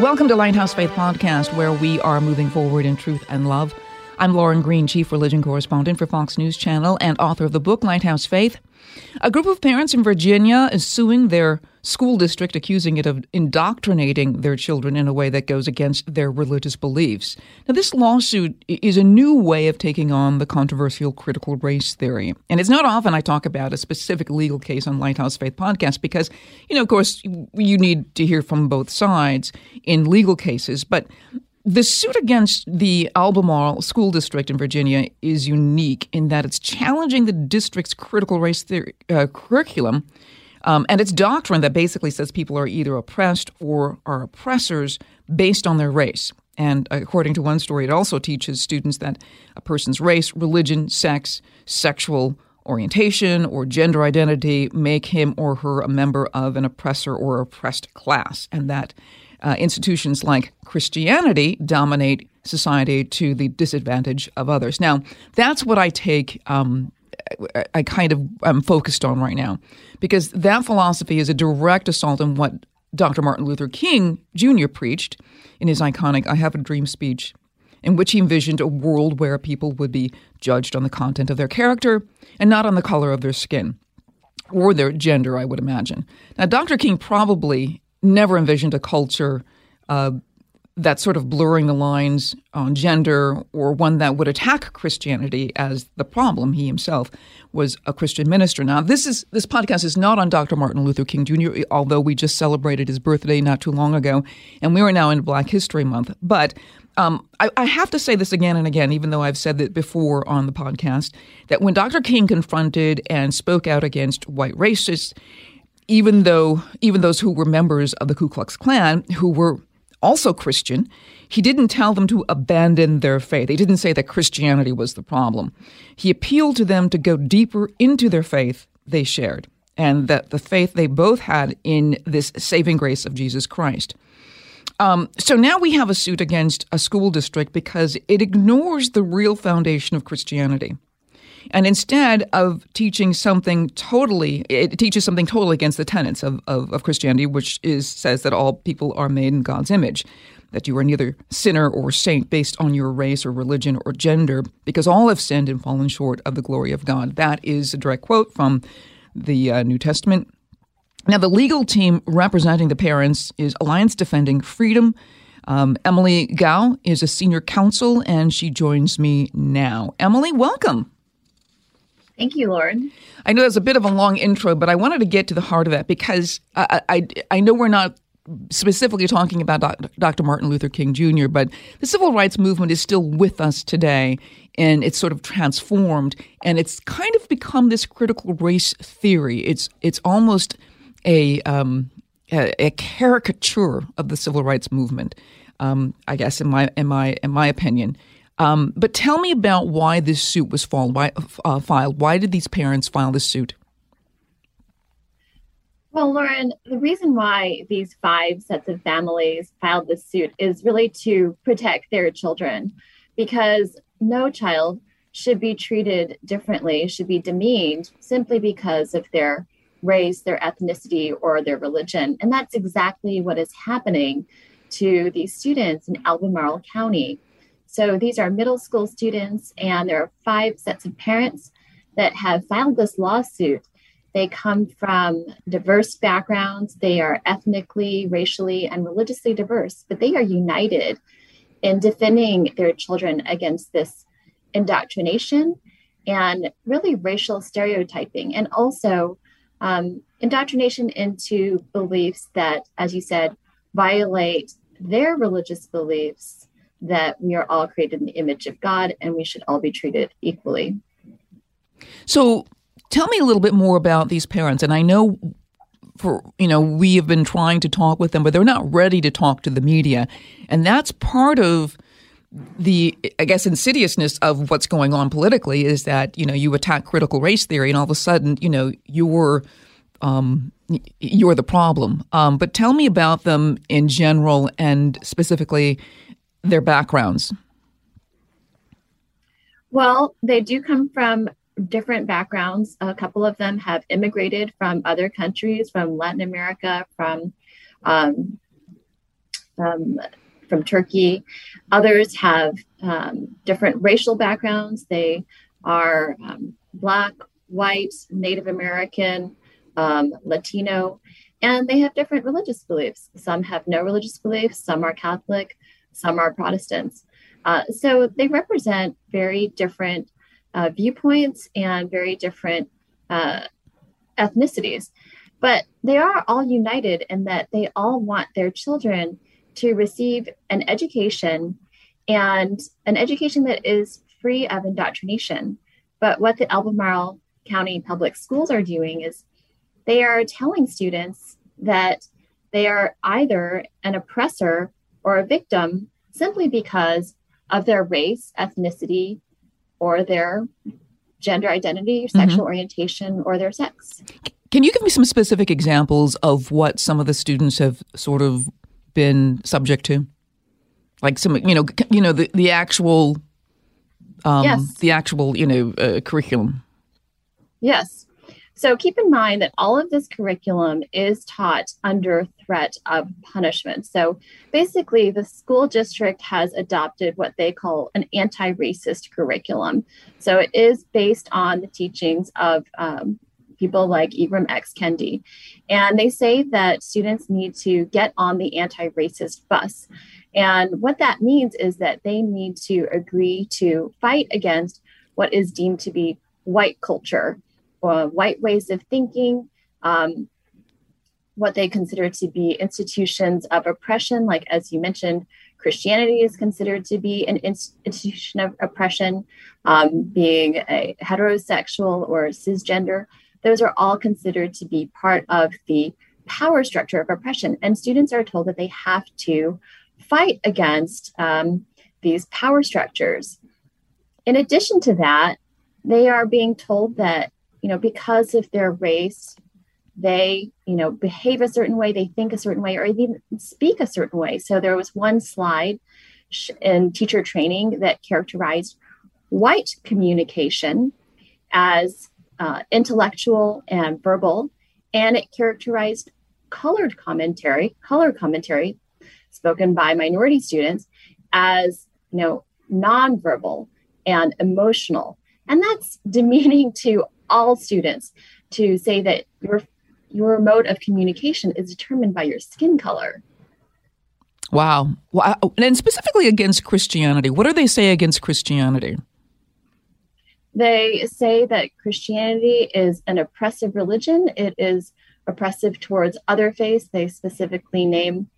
Welcome to Lighthouse Faith Podcast, where we are moving forward in truth and love. I'm Lauren Green, Chief Religion Correspondent for Fox News Channel and author of the book Lighthouse Faith. A group of parents in Virginia is suing their school district, accusing it of indoctrinating their children in a way that goes against their religious beliefs. Now, this lawsuit is a new way of taking on the controversial critical race theory. And it's not often I talk about a specific legal case on Lighthouse Faith podcast because, you know, of course, you need to hear from both sides in legal cases. But the suit against the Albemarle School District in Virginia is unique in that it's challenging the district's critical race theory, uh, curriculum um, and its doctrine that basically says people are either oppressed or are oppressors based on their race. And according to one story, it also teaches students that a person's race, religion, sex, sexual orientation, or gender identity make him or her a member of an oppressor or oppressed class, and that uh, institutions like Christianity dominate society to the disadvantage of others. Now, that's what I take. Um, I kind of am focused on right now because that philosophy is a direct assault on what Dr. Martin Luther King Jr. preached in his iconic I Have a Dream speech, in which he envisioned a world where people would be judged on the content of their character and not on the color of their skin or their gender, I would imagine. Now, Dr. King probably never envisioned a culture uh, that's sort of blurring the lines on gender or one that would attack Christianity as the problem. He himself was a Christian minister. Now, this is this podcast is not on Dr. Martin Luther King Jr., although we just celebrated his birthday not too long ago, and we are now in Black History Month. But um, I, I, have to say this again and again, even though I've said it before on the podcast, that when Dr. King confronted and spoke out against white racists, even though even those who were members of the Ku Klux Klan, who were also Christian, he didn't tell them to abandon their faith. He didn't say that Christianity was the problem. He appealed to them to go deeper into their faith they shared, and that the faith they both had in this saving grace of Jesus Christ. Um, so now we have a suit against a school district because it ignores the real foundation of Christianity. And instead of teaching something totally, it teaches something totally against the tenets of, of, of Christianity, which is says that all people are made in God's image that you are neither sinner or saint based on your race or religion or gender, because all have sinned and fallen short of the glory of God. That is a direct quote from the uh, New Testament. Now, the legal team representing the parents is Alliance Defending Freedom. Um, Emilie Kao is a senior counsel, and she joins me now. Emilie, welcome. Thank you, Lauren. I know that's a bit of a long intro, but I wanted to get to the heart of that because I, I, I know we're not specifically talking about Dr. Martin Luther King Jr., but the civil rights movement is still with us today, and it's sort of transformed, and it's kind of become this critical race theory. It's it's almost a um, a, a, caricature of the civil rights movement, um, I guess, in my in my in my opinion. Um, but tell me about why this suit was filed. Why, uh, filed. Why did these parents file this suit? Well, Lauren, the reason why these five sets of families filed this suit is really to protect their children because no child should be treated differently, should be demeaned simply because of their race, their ethnicity, or their religion. And that's exactly what is happening to these students in Albemarle County. So these are middle school students, and there are five sets of parents that have filed this lawsuit. They come from diverse backgrounds, they are ethnically, racially, and religiously diverse, but they are united in defending their children against this indoctrination and really racial stereotyping, and also um, indoctrination into beliefs that, as you said, violate their religious beliefs that we are all created in the image of God and we should all be treated equally. So, tell me a little bit more about these parents. And I know for you know we have been trying to talk with them but they're not ready to talk to the media and that's part of the I guess insidiousness of what's going on politically is that you know you attack critical race theory and all of a sudden you know you're um, you're the problem. Um, but tell me about them in general and specifically their backgrounds. Well, they do come from different backgrounds. A couple of them have immigrated from other countries, from Latin America, from um, um, from Turkey. Others have um, different racial backgrounds. They are um, Black, white, Native American, um, Latino, and they have different religious beliefs. Some have no religious beliefs, some are Catholic, some are Protestants. Uh, so they represent very different uh, viewpoints and very different uh, ethnicities. But they are all united in that they all want their children to receive an education and an education that is free of indoctrination. But what the Albemarle County Public Schools are doing is they are telling students that they are either an oppressor or a victim simply because of their race, ethnicity, or their gender identity, mm-hmm. sexual orientation, or their sex. Can you give me some specific examples of what some of the students have sort of been subject to? Like some, you know, you know, the the actual, um, yes. the actual, you know, uh, curriculum. Yes. So keep in mind that all of this curriculum is taught under threat of punishment. So basically, the school district has adopted what they call an anti racist curriculum. So it is based on the teachings of um, people like Ibram X. Kendi. And they say that students need to get on the anti racist bus. And what that means is that they need to agree to fight against what is deemed to be white culture uh, white ways of thinking, um, what they consider to be institutions of oppression, like as you mentioned, Christianity is considered to be an institution of oppression, um, being a heterosexual or cisgender. Those are all considered to be part of the power structure of oppression. And students are told that they have to fight against um, these power structures. In addition to that, they are being told that you know, because of their race, they, you know, behave a certain way, they think a certain way, or even speak a certain way. So there was one slide in teacher training that characterized white communication as uh, intellectual and verbal, and it characterized colored commentary, color commentary spoken by minority students as, you know, nonverbal and emotional. And that's demeaning to all students to say that your your mode of communication is determined by your skin color. Wow. wow. And specifically against Christianity, what do they say against Christianity? They say that Christianity is an oppressive religion. It is oppressive towards other faiths. They specifically name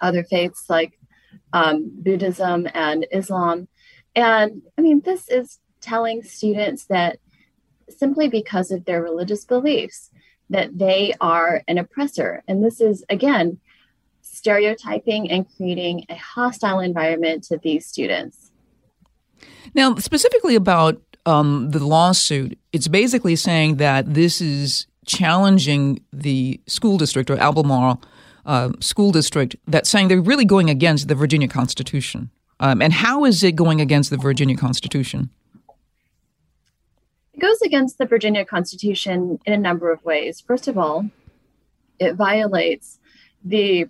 other faiths like um, Buddhism and Islam. And I mean, this is telling students that simply because of their religious beliefs that they are an oppressor. And this is, again, stereotyping and creating a hostile environment to these students. Now, specifically about um, the lawsuit, it's basically saying that this is challenging the school district or Albemarle uh, school district that's saying they're really going against the Virginia Constitution. Um, and how is it going against the Virginia Constitution? It goes against the Virginia Constitution in a number of ways. First of all, it violates the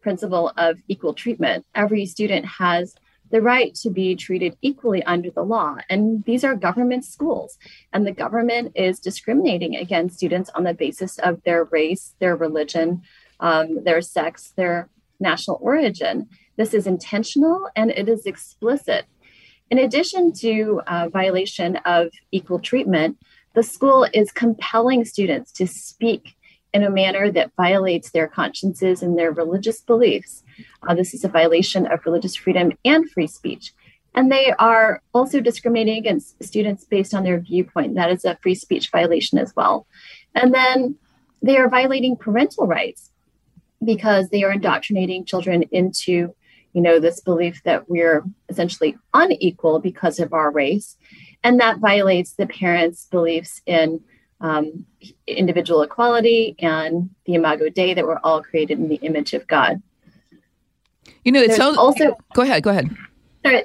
principle of equal treatment. Every student has the right to be treated equally under the law. And these are government schools, and the government is discriminating against students on the basis of their race, their religion, um, their sex, their national origin. This is intentional and it is explicit. In addition to uh, violation of equal treatment, the school is compelling students to speak in a manner that violates their consciences and their religious beliefs. Uh, this is a violation of religious freedom and free speech. And they are also discriminating against students based on their viewpoint. That is a free speech violation as well. And then they are violating parental rights because they are indoctrinating children into you know, this belief that we're essentially unequal because of our race. And that violates the parents' beliefs in um, individual equality and the imago Dei that we're all created in the image of God. You know, it's so, also go ahead, go ahead.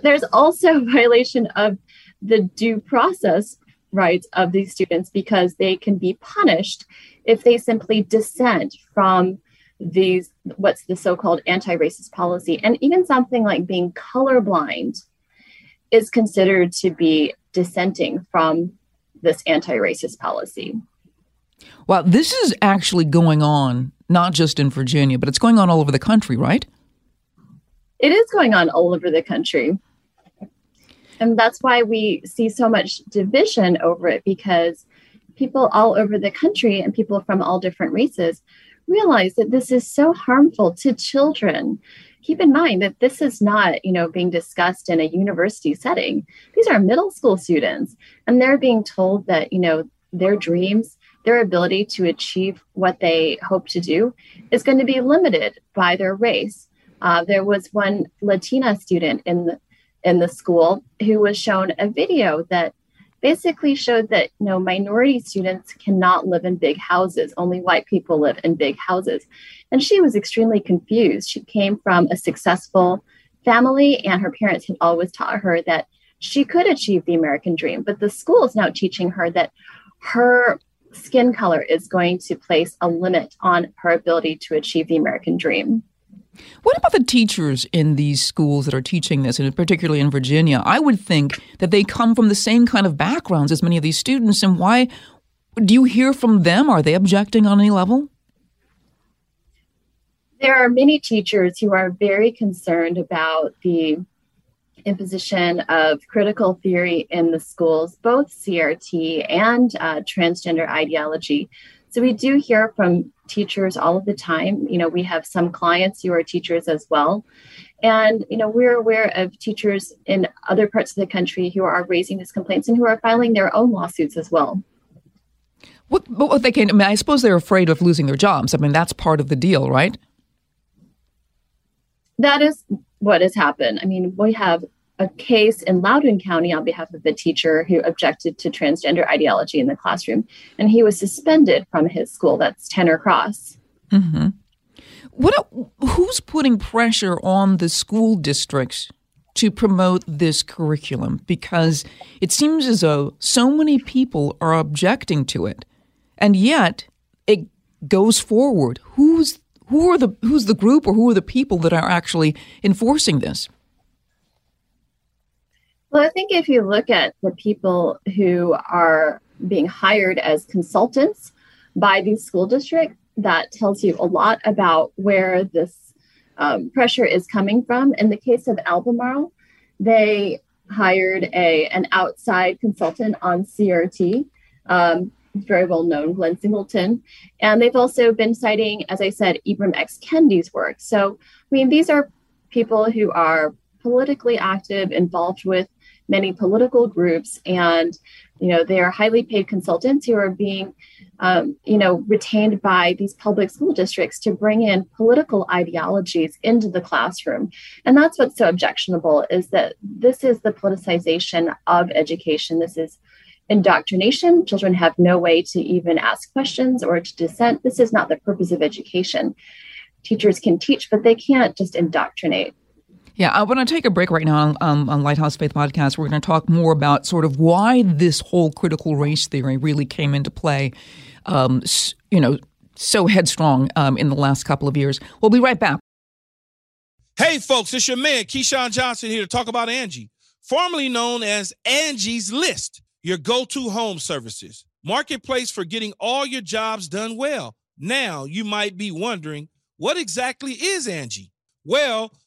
there's also a violation of the due process rights of these students because they can be punished if they simply dissent from these what's the so-called anti-racist policy and even something like being colorblind is considered to be dissenting from this anti-racist policy. Well this is actually going on not just in virginia but it's going on all over the country right? It is going on all over the country. And that's why we see so much division over it because people all over the country and people from all different races realize that this is so harmful to children. Keep in mind that this is not you know being discussed in a university setting. These are middle school students and they're being told that you know their dreams their ability to achieve what they hope to do is going to be limited by their race. Uh, there was one latina student in the in the school who was shown a video that basically showed that you know minority students cannot live in big houses. Only white people live in big houses. And she was extremely confused. She came from a successful family and her parents had always taught her that she could achieve the american dream. But the school is now teaching her that her skin color is going to place a limit on her ability to achieve the american dream what about the teachers in these schools that are teaching this, and particularly in Virginia? I would think that they come from the same kind of backgrounds as many of these students. And why do you hear from them? Are they objecting on any level? There are many teachers who are very concerned about the imposition of critical theory in the schools, both CRT and uh, transgender ideology. So we do hear from teachers all of the time. You know, we have some clients who are teachers as well. And, you know, we're aware of teachers in other parts of the country who are raising these complaints and who are filing their own lawsuits as well. What, what they can, I mean, I suppose they're afraid of losing their jobs. I mean, that's part of the deal, right? That is what has happened. I mean, we have a case in Loudoun County on behalf of a teacher who objected to transgender ideology in the classroom, and he was suspended from his school. That's Tanner Cross. Mm-hmm. What? Who's putting pressure on the school districts to promote this curriculum? Because it seems as though so many people are objecting to it, and yet it goes forward. Who's who are the who's the group or who are the people that are actually enforcing this? Well, I think if you look at the people who are being hired as consultants by these school districts, that tells you a lot about where this um, pressure is coming from. In the case of Albemarle, they hired a an outside consultant on CRT, um, very well known, Glenn Singleton, and they've also been citing, as I said, Ibram X. Kendi's work. So, I mean, these are people who are politically active, involved with many political groups and you know they are highly paid consultants who are being um, you know retained by these public school districts to bring in political ideologies into the classroom. And that's what's so objectionable is that this is the politicization of education. This is indoctrination. Children have no way to even ask questions or to dissent. This is not the purpose of education. Teachers can teach but they can't just indoctrinate yeah, I want to take a break right now on, um, on Lighthouse Faith Podcast. We're going to talk more about sort of why this whole critical race theory really came into play, um, you know, so headstrong um, in the last couple of years. We'll be right back. Hey, folks, it's your man, Keyshawn Johnson, here to talk about Angie, formerly known as Angie's List, your go to home services. Marketplace for getting all your jobs done well. Now, you might be wondering, what exactly is Angie? Well,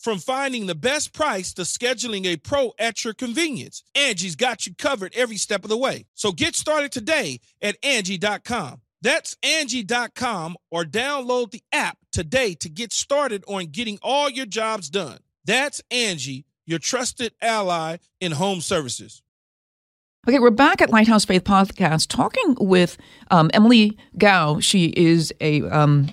From finding the best price to scheduling a pro at your convenience, Angie's got you covered every step of the way. So get started today at Angie.com. That's Angie.com or download the app today to get started on getting all your jobs done. That's Angie, your trusted ally in home services. Okay, we're back at Lighthouse Faith Podcast talking with um, Emilie Kao. She is a um,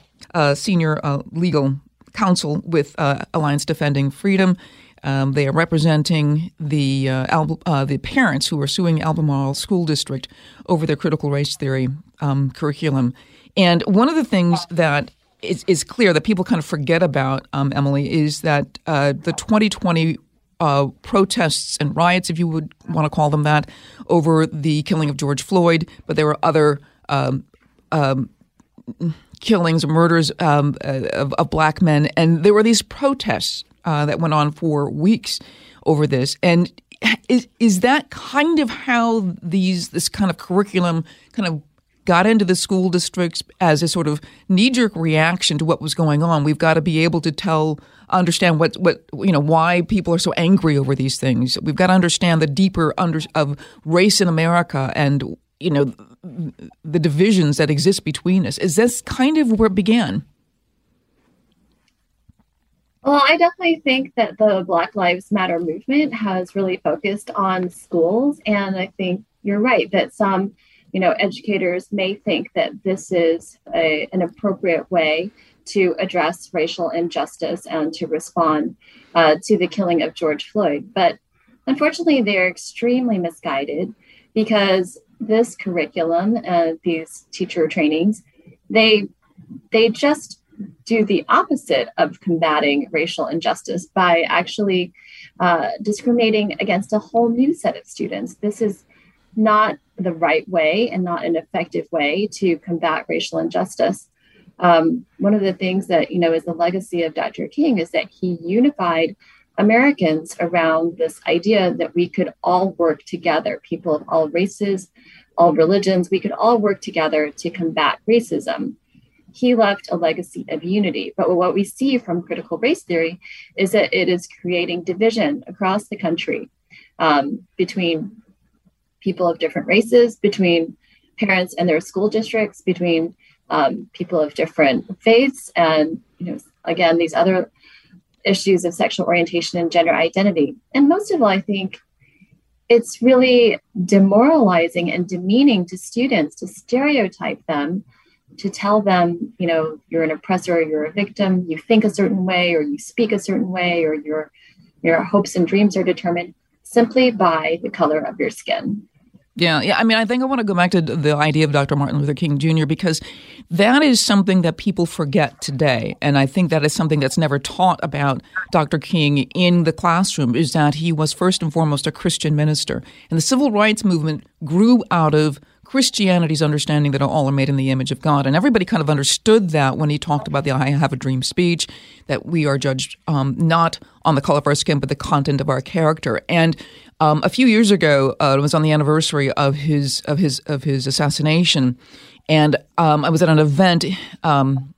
senior uh, legal counsel with uh, Alliance Defending Freedom. Um, they are representing the uh, Al- uh, the parents who are suing Albemarle School District over their critical race theory um, curriculum. And one of the things that is, is, clear that people kind of forget about, um, Emilie, is that uh, the 2020 uh, protests and riots, if you would want to call them that, over the killing of George Floyd, but there were other um, um, killings, murders um, uh, of, of, black men, and there were these protests uh, that went on for weeks over this. And is is that kind of how these this kind of curriculum kind of got into the school districts as a sort of knee jerk reaction to what was going on? We've got to be able to tell, understand what what you know why people are so angry over these things. We've got to understand the deeper under of race in America and you know the divisions that exist between us. Is this kind of where it began? Well, I definitely think that the Black Lives Matter movement has really focused on schools. And I think you're right that some, you know, educators may think that this is a, an appropriate way to address racial injustice and to respond uh, to the killing of George Floyd. But unfortunately, they're extremely misguided because this curriculum, uh, these teacher trainings, they they just do the opposite of combating racial injustice by actually uh, discriminating against a whole new set of students. This is not the right way and not an effective way to combat racial injustice. Um, one of the things that you know is the legacy of Dr. King is that he unified Americans around this idea that we could all work together, people of all races, all religions, we could all work together to combat racism. He left a legacy of unity. But what we see from critical race theory is that it is creating division across the country um, between people of different races, between parents and their school districts, between um, people of different faiths, and you know, again, these other issues of sexual orientation and gender identity. And most of all, I think it's really demoralizing and demeaning to students to stereotype them to tell them you know you're an oppressor you're a victim you think a certain way or you speak a certain way or your your hopes and dreams are determined simply by the color of your skin yeah, yeah. I mean, I think I want to go back to the idea of Dr. Martin Luther King Jr. because that is something that people forget today, and I think that is something that's never taught about Dr. King in the classroom. Is that he was first and foremost a Christian minister, and the civil rights movement grew out of Christianity's understanding that all are made in the image of God. And everybody kind of understood that when he talked about the I Have a Dream speech, that we are judged um, not on the color of our skin, but the content of our character. And um, a few years ago, uh, it was on the anniversary of his of his of his assassination, and um, I was at an event um,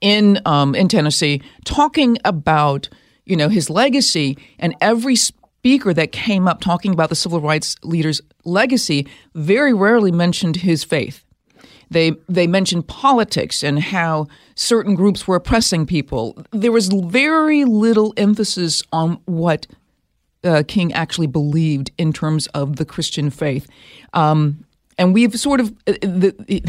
in um, in Tennessee talking about you know his legacy, and every speaker that came up talking about the civil rights leader's legacy very rarely mentioned his faith. They they mentioned politics and how certain groups were oppressing people. There was very little emphasis on what uh, King actually believed in terms of the Christian faith, um, and we've sort of uh, it,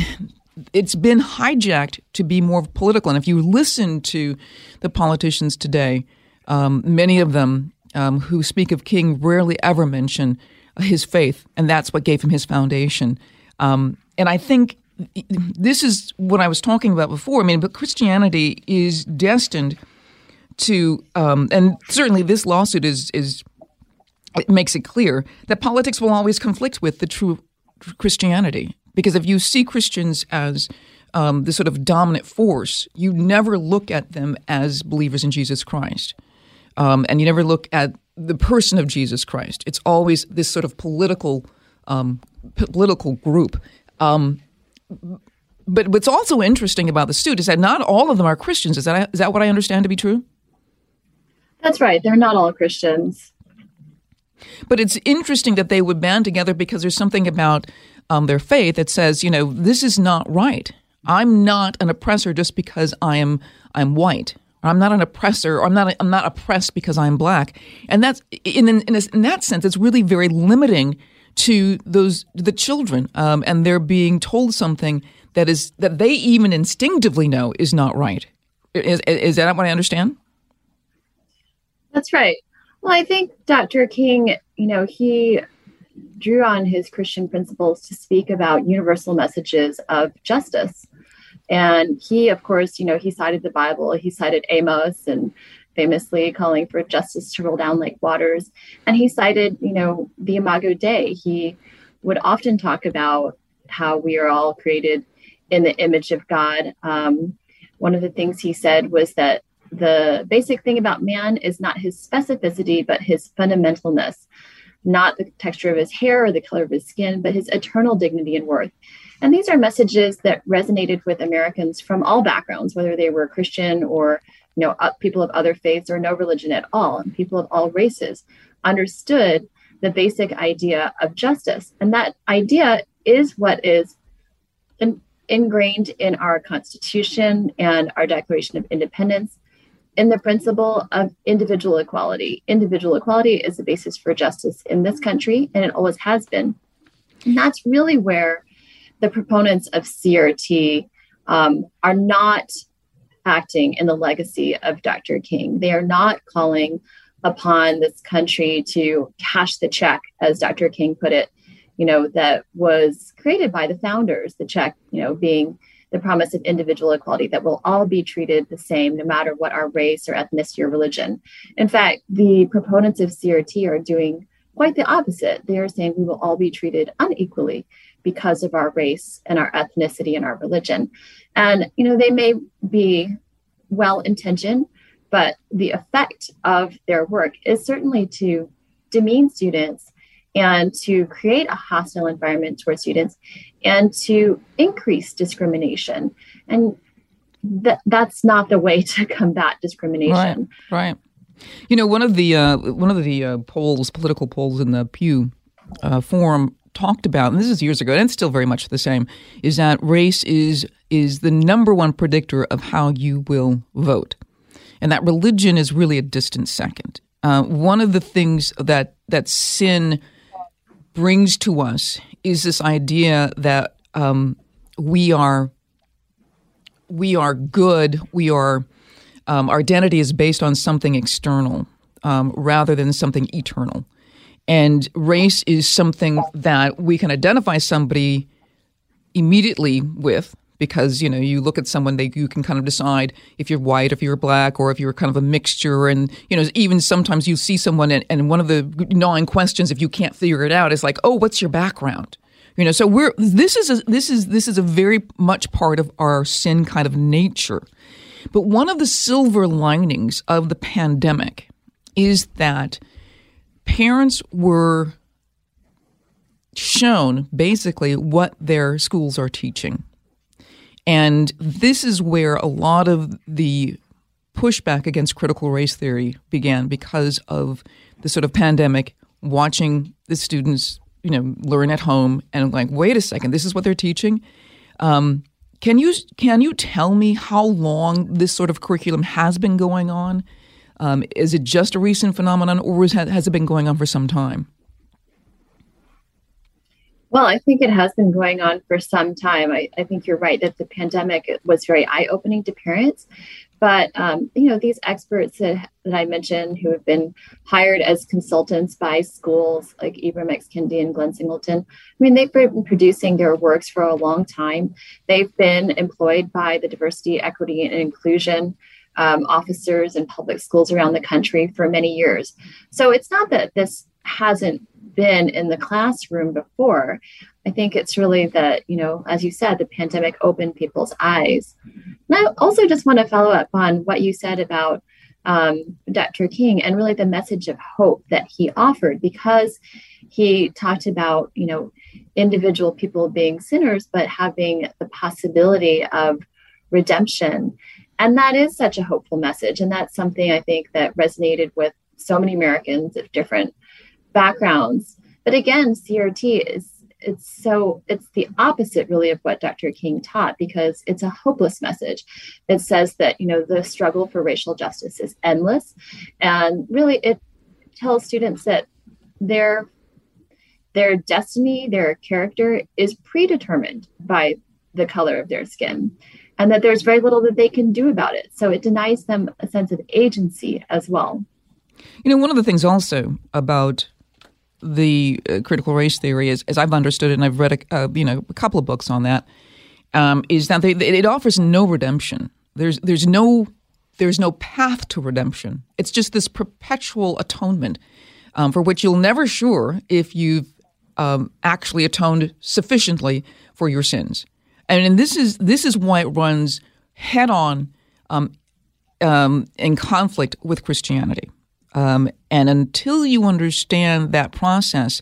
it's been hijacked to be more political. And if you listen to the politicians today, um, many of them um, who speak of King rarely ever mention his faith, and that's what gave him his foundation. Um, and I think this is what I was talking about before. I mean, but Christianity is destined to, um, and certainly this lawsuit is is it makes it clear that politics will always conflict with the true Christianity because if you see Christians as um, the sort of dominant force, you never look at them as believers in Jesus Christ. Um, and you never look at the person of Jesus Christ. It's always this sort of political um, political group. Um, but what's also interesting about the suit is that not all of them are Christians. Is that is that what I understand to be true? That's right. They're not all Christians. But it's interesting that they would band together because there's something about um, their faith that says, you know, this is not right. I'm not an oppressor just because I am I'm white. I'm not an oppressor, or I'm not I'm not oppressed because I'm black. And that's in in, in, in that sense, it's really very limiting to those the children, um, and they're being told something that is that they even instinctively know is not right. Is, is that what I understand? That's right. Well, I think Dr. King, you know, he drew on his Christian principles to speak about universal messages of justice. And he, of course, you know, he cited the Bible, he cited Amos and famously calling for justice to roll down like waters. And he cited, you know, the Imago Dei. He would often talk about how we are all created in the image of God. Um, one of the things he said was that the basic thing about man is not his specificity, but his fundamentalness, not the texture of his hair or the color of his skin, but his eternal dignity and worth. And these are messages that resonated with Americans from all backgrounds, whether they were Christian or you know people of other faiths or no religion at all, and people of all races understood the basic idea of justice. And that idea is what is in, ingrained in our Constitution and our Declaration of Independence in the principle of individual equality. Individual equality is the basis for justice in this country, and it always has been. And that's really where the proponents of CRT um, are not acting in the legacy of Dr. King. They are not calling upon this country to cash the check, as Dr. King put it, you know, that was created by the founders, the check, you know, being the promise of individual equality that we'll all be treated the same no matter what our race or ethnicity or religion. In fact, the proponents of CRT are doing quite the opposite. They are saying we will all be treated unequally because of our race and our ethnicity and our religion. And, you know, they may be well intentioned, but the effect of their work is certainly to demean students and to create a hostile environment towards students and to increase discrimination. And that that's not the way to combat discrimination. Right. Right. You know, one of the uh, one of the uh, polls, political polls in the Pew uh, Forum talked about, and this is years ago, and it's still very much the same, is that race is is the number one predictor of how you will vote, and that religion is really a distant second. Uh, one of the things that that sin brings to us is this idea that um, we are we are good. We are um, our identity is based on something external um, rather than something eternal. And race is something that we can identify somebody immediately with because you know you look at someone they you can kind of decide if you're white if you're black or if you're kind of a mixture. And you know even sometimes you see someone and, and one of the gnawing questions if you can't figure it out is like oh what's your background? You know so we're this is a, this is this is a very much part of our sin kind of nature. But one of the silver linings of the pandemic is that parents were shown basically what their schools are teaching and this is where a lot of the pushback against critical race theory began because of the sort of pandemic, watching the students, you know, learn at home and like, wait a second, this is what they're teaching. Um, can you can you tell me how long this sort of curriculum has been going on? Um, is it just a recent phenomenon, or has it been going on for some time? Well, I think it has been going on for some time. I, I think you're right that the pandemic was very eye opening to parents. But, um, you know, these experts that, that I mentioned who have been hired as consultants by schools like Ibram X. Kendi and Glenn Singleton, I mean, they've been producing their works for a long time. They've been employed by the Diversity, Equity, and Inclusion um, officers in public schools around the country for many years. So it's not that this hasn't been in the classroom before. I think it's really that, you know, as you said, the pandemic opened people's eyes. And I also just want to follow up on what you said about um, Dr. King and really the message of hope that he offered because he talked about, you know, individual people being sinners, but having the possibility of redemption. And that is such a hopeful message. And that's something I think that resonated with so many Americans of different backgrounds. But again, CRT is it's so it's the opposite really of what Dr. King taught because it's a hopeless message. It says that you know the struggle for racial justice is endless, and really it tells students that their their destiny, their character is predetermined by the color of their skin, and that there's very little that they can do about it. So it denies them a sense of agency as well. You know, one of the things also about the uh, critical race theory, as, as I've understood it, and I've read a, uh, you know a couple of books on that, um, is that they, it offers no redemption. There's there's no there's no path to redemption. It's just this perpetual atonement um, for which you'll never sure if you've um, actually atoned sufficiently for your sins. And, and, this is this is why it runs head on um, um, in conflict with Christianity. Um, and until you understand that process,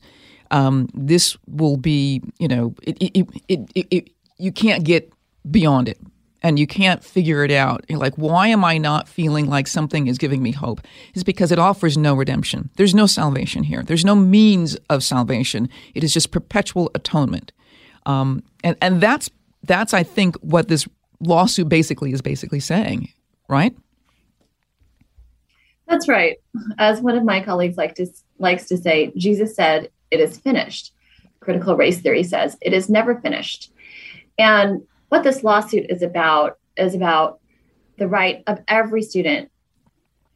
um, this will be, you know, it, it, it, you can't get beyond it and you can't figure it out. You're like, why am I not feeling like something is giving me hope? It's because it offers no redemption. There's no salvation here. There's no means of salvation. It is just perpetual atonement. Um, and, and that's, that's, I think, what this lawsuit basically is basically saying, right? That's right. As one of my colleagues like to, likes to say, Jesus said, It is finished. Critical race theory says, It is never finished. And what this lawsuit is about is about the right of every student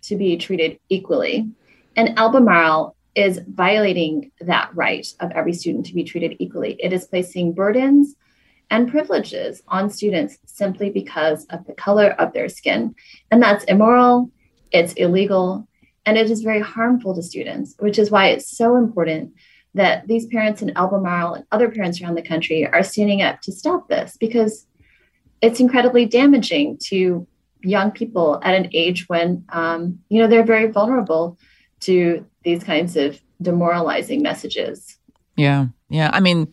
to be treated equally. And Albemarle is violating that right of every student to be treated equally. It is placing burdens and privileges on students simply because of the color of their skin. And that's immoral, it's illegal, and it is very harmful to students, which is why it's so important that these parents in Albemarle and other parents around the country are standing up to stop this because it's incredibly damaging to young people at an age when um, you know they're very vulnerable to these kinds of demoralizing messages. Yeah, yeah. I mean,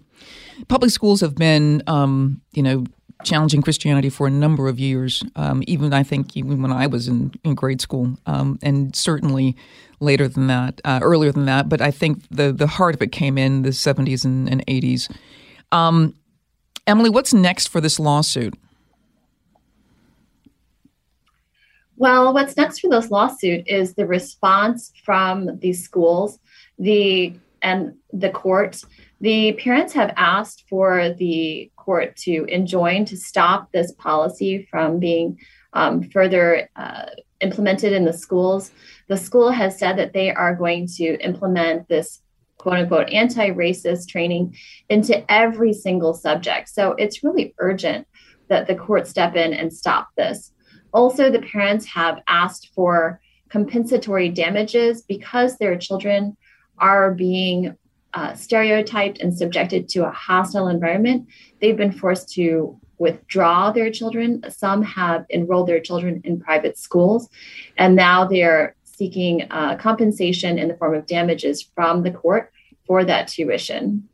public schools have been, um, you know, challenging Christianity for a number of years. Um, even I think even when I was in, in grade school, um, and certainly later than that, uh, earlier than that. But I think the the heart of it came in the seventies and, and 80s. Um, Emilie, what's next for this lawsuit? Well, what's next for this lawsuit is the response from these schools, the and the court. The parents have asked for the court to enjoin to stop this policy from being um, further uh, implemented in the schools. The school has said that they are going to implement this quote unquote anti racist training into every single subject. So it's really urgent that the court step in and stop this. Also, the parents have asked for compensatory damages because their children are being uh, stereotyped and subjected to a hostile environment. They've been forced to withdraw their children. Some have enrolled their children in private schools, and now they're seeking uh, compensation in the form of damages from the court for that tuition.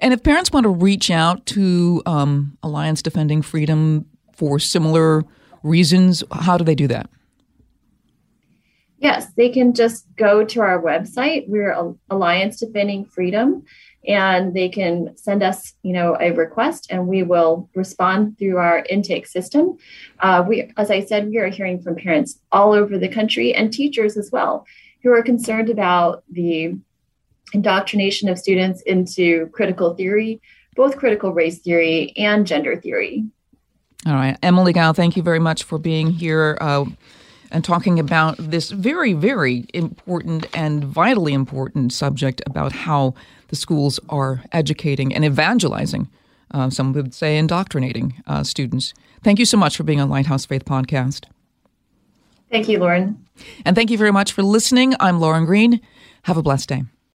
And if parents want to reach out to um, Alliance Defending Freedom for similar reasons, how do they do that? Yes, they can just go to our website. We're Alliance Defending Freedom, and they can send us, you know, a request, and we will respond through our intake system. Uh, we, as I said, we are hearing from parents all over the country and teachers as well, who are concerned about the indoctrination of students into critical theory, both critical race theory and gender theory. All right. Emilie Kao, thank you very much for being here uh, and talking about this very, very important and vitally important subject about how the schools are educating and evangelizing, uh, some would say indoctrinating uh, students. Thank you so much for being on Lighthouse Faith Podcast. Thank you, Lauren. And thank you very much for listening. I'm Lauren Green. Have a blessed day.